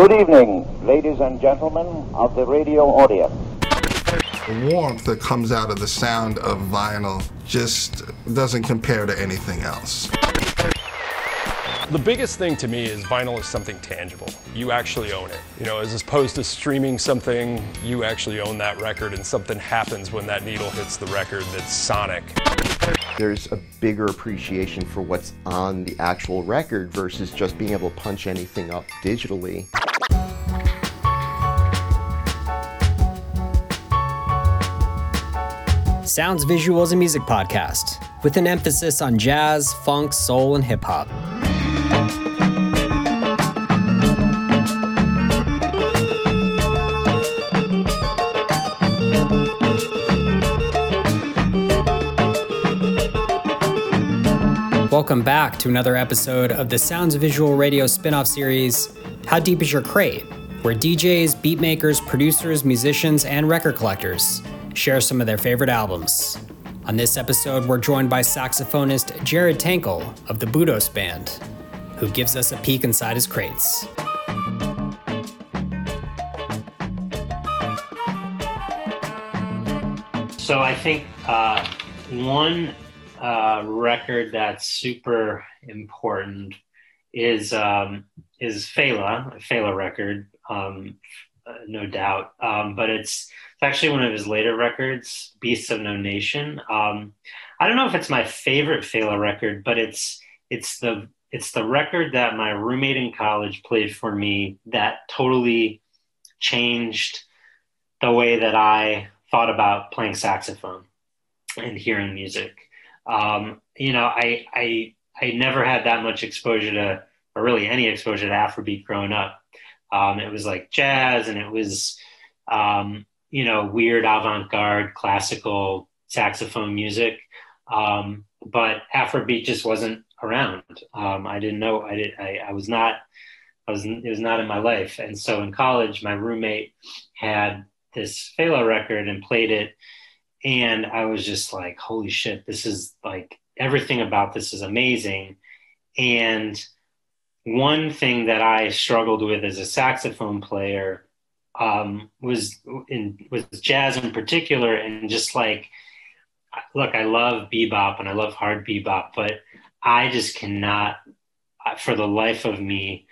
Good evening, ladies and gentlemen of the radio audience. The warmth that comes out of the sound of vinyl just doesn't compare to anything else. The biggest thing to me is vinyl is something tangible. You actually own it. You know, as opposed to streaming something, you actually own that record and something happens when that needle hits the record that's sonic. There's a bigger appreciation for what's on the actual record versus just being able to punch anything up digitally. Sounds Visuals is a music podcast with an emphasis on jazz, funk, soul, and hip hop. Welcome back to another episode of the Sounds Visual Radio spin off series, How Deep Is Your Crate? where DJs, beatmakers, producers, musicians, and record collectors share some of their favorite albums. On this episode, we're joined by saxophonist Jared Tankel of the Budos Band, who gives us a peek inside his crates. So I think uh, one uh, record that's super important is um, is Fela, Fela record, um, uh, no doubt. Um, but it's it's actually one of his later records, Beasts of No Nation. Um, I don't know if it's my favorite Fela record, but it's it's the it's the record that my roommate in college played for me that totally changed the way that I thought about playing saxophone and hearing music. Um, you know, I, I, I never had that much exposure to, or really any exposure to Afrobeat growing up. Um, it was like jazz and it was, um, you know, weird avant-garde classical saxophone music. Um, but Afrobeat just wasn't around. Um, I didn't know, I did, I, I was not, I was, it was not in my life. And so in college, my roommate had this Fela record and played it. And I was just like, holy shit, this is like everything about this is amazing. And one thing that I struggled with as a saxophone player um, was in was jazz in particular, and just like, look, I love bebop and I love hard bebop, but I just cannot, for the life of me,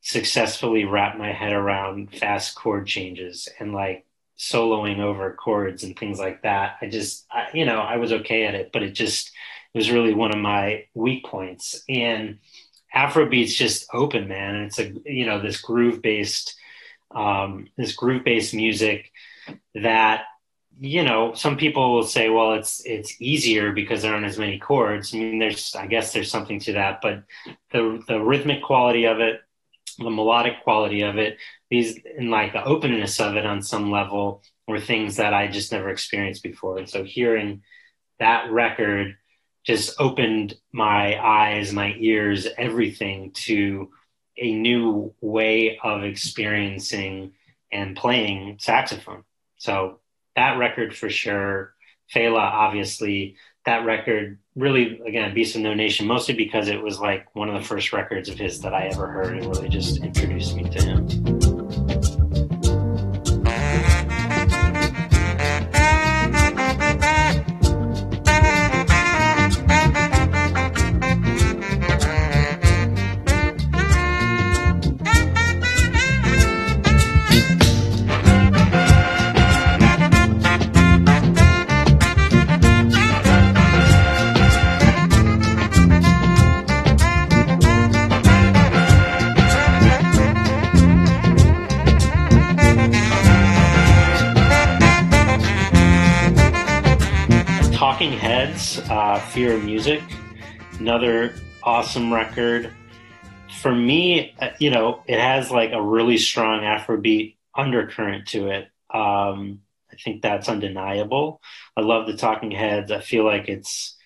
successfully wrap my head around fast chord changes and like soloing over chords and things like that. I just, I, you know, I was okay at it, but it just it was really one of my weak points. And Afrobeat's just open, man. It's a, you know, this groove based, um, this groove based music that, you know, some people will say, well, it's it's easier because there aren't as many chords. I mean, there's, I guess, there's something to that, but the the rhythmic quality of it, the melodic quality of it, these and like the openness of it on some level were things that I just never experienced before. And so hearing that record just opened my eyes, my ears, everything to a new way of experiencing and playing saxophone. So that record for sure. Fela, obviously, that record really, again, Beast of No Nation, mostly because it was like one of the first records of his that I ever heard and really just introduced me to him. Uh, Fear of Music, another awesome record. For me, uh, you know, it has like a really strong Afrobeat undercurrent to it. Um, I think that's undeniable. I love the Talking Heads. I feel like it's,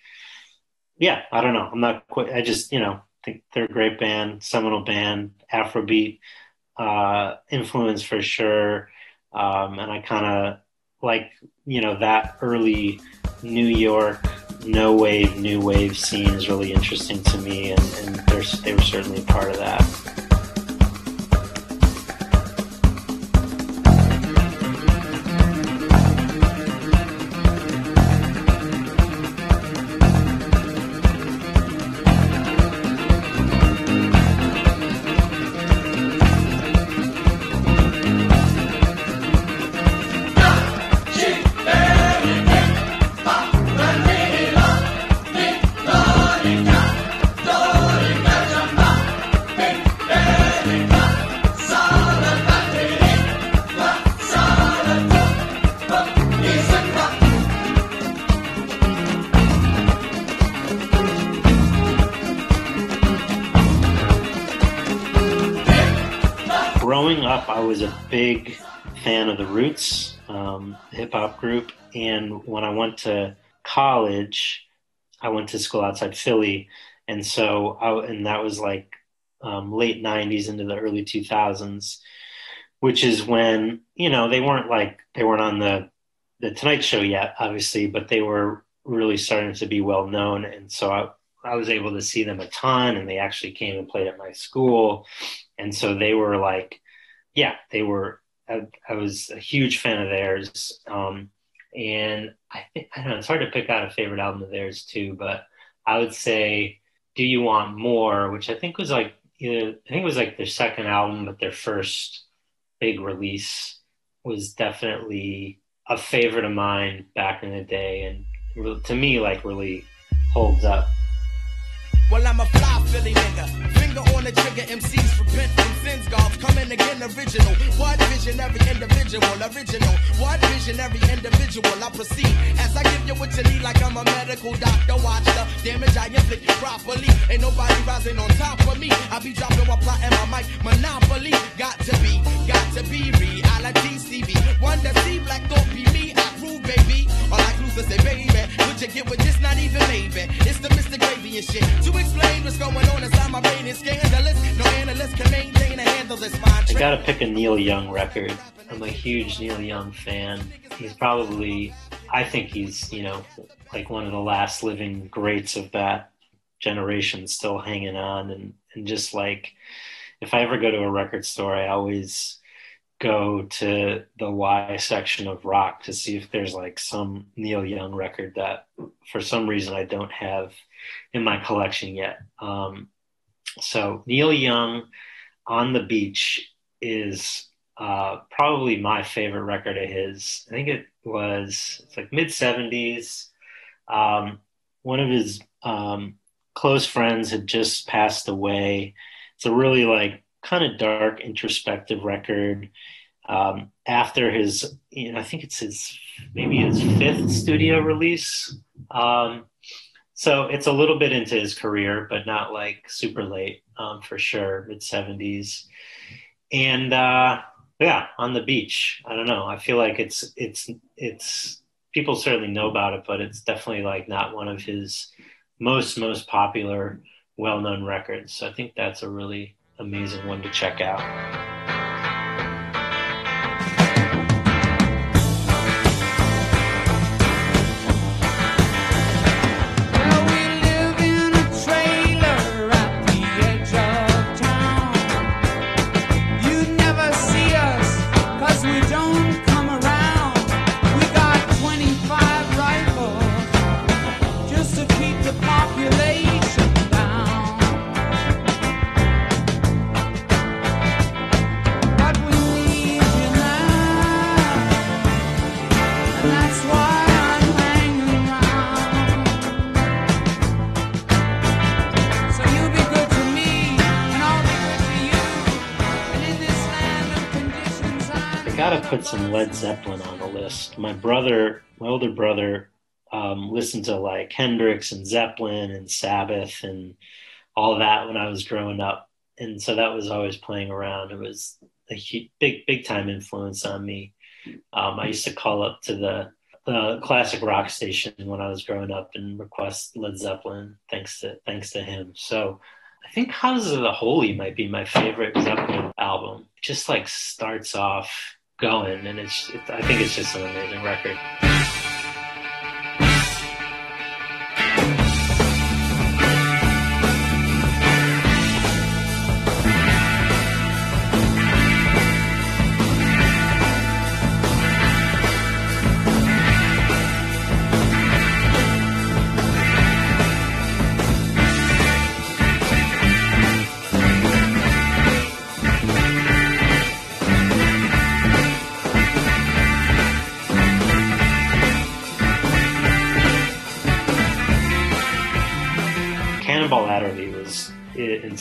yeah, I don't know. I'm not quite, I just, you know, think they're a great band, seminal band, Afrobeat uh, influence for sure. Um, and I kind of like, you know, that early New York no wave, new wave scene is really interesting to me, and, and they were certainly part of that. Growing up, I was a big fan of the Roots um, hip hop group, and when I went to college, I went to school outside Philly, and so I, and that was like um, late '90s into the early 2000s, which is when you know they weren't like they weren't on the the Tonight Show yet, obviously, but they were really starting to be well known, and so I, I was able to see them a ton, and they actually came and played at my school, and so they were like, yeah, they were. I, I was a huge fan of theirs, um, and I I don't know. It's hard to pick out a favorite album of theirs too, but I would say "Do You Want More," which I think was like, know, I think it was like their second album, but their first big release was definitely a favorite of mine back in the day, and to me, like really holds up. Well, I'm a fly Philly nigga. On the trigger, MCs repent from sins, golf coming again original. What visionary individual, original. What visionary individual, I proceed as I give you what you need, like I'm a medical doctor. Watch the damage I inflict properly. Ain't nobody rising on top of me. I be dropping while plotting my mic. Monopoly, got to be, got to be reality. TV, one that see black don't be me. I prove, baby. All like is say, baby, would you get with And shit. To explain what's going on inside my brain is scandalous. No analyst can maintain a handle this mind. I gotta pick a Neil Young record. I'm a huge Neil Young fan. He's probably, I think he's, you know, like one of the last living greats of that generation still hanging on. And, and just like, if I ever go to a record store, I always go to the Y section of rock to see if there's like some Neil Young record that for some reason I don't have in my collection yet. Um, so Neil Young on the beach is uh, probably my favorite record of his. I think it was it's like mid seventies. Um, one of his um, close friends had just passed away. It's a really like kind of dark, introspective record. Um, after his, you know, I think it's his maybe his fifth studio release. Um, so it's a little bit into his career, but not like super late um, for sure, mid 70s. And uh, yeah, on the beach. I don't know. I feel like it's it's it's people certainly know about it, but it's definitely like not one of his most most popular, well known records. So I think that's a really amazing one to check out. Put some Led Zeppelin on the list. My brother, my older brother, um, listened to like Hendrix and Zeppelin and Sabbath and all that when I was growing up, and so that was always playing around. It was a huge, big, big time influence on me. Um, I used to call up to the the classic rock station when I was growing up and request Led Zeppelin. Thanks to thanks to him. So I think Houses of the Holy might be my favorite Zeppelin album. Just like starts off going, and it's, it, I think it's just an amazing record.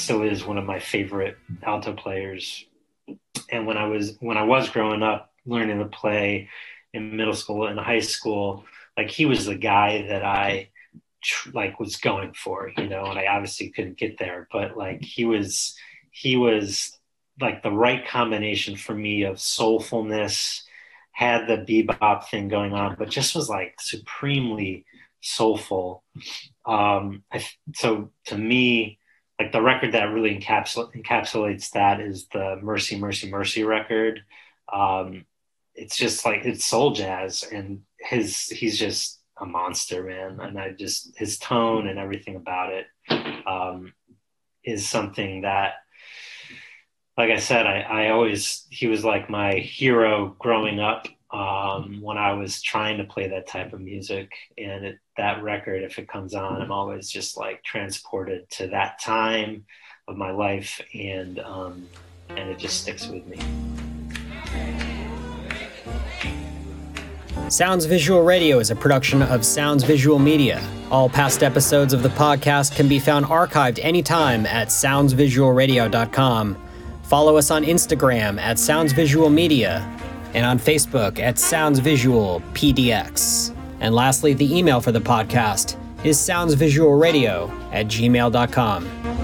Still is one of my favorite alto players. And when I was when I was growing up, learning to play in middle school and high school, like he was the guy that I like was going for, you know. And I obviously couldn't get there, but like he was he was like the right combination for me of soulfulness, had the bebop thing going on, but just was like supremely soulful. Um, I, so to me, like the record that really encapsul- encapsulates that is the Mercy, Mercy, Mercy record. Um, it's just like it's soul jazz, and his he's just a monster, man. And I just his tone and everything about it um, is something that like I said, I, I always he was like my hero growing up um, when I was trying to play that type of music. And it, that record, if it comes on, I'm always just like transported to that time of my life, and um, and it just sticks with me. Sounds Visual Radio is a production of Sounds Visual Media. All past episodes of the podcast can be found archived anytime at soundsvisualradio.com. Follow us on Instagram at Sounds Visual Media and on Facebook at Sounds Visual PDX. And lastly, the email for the podcast is soundsvisualradio at gmail.com.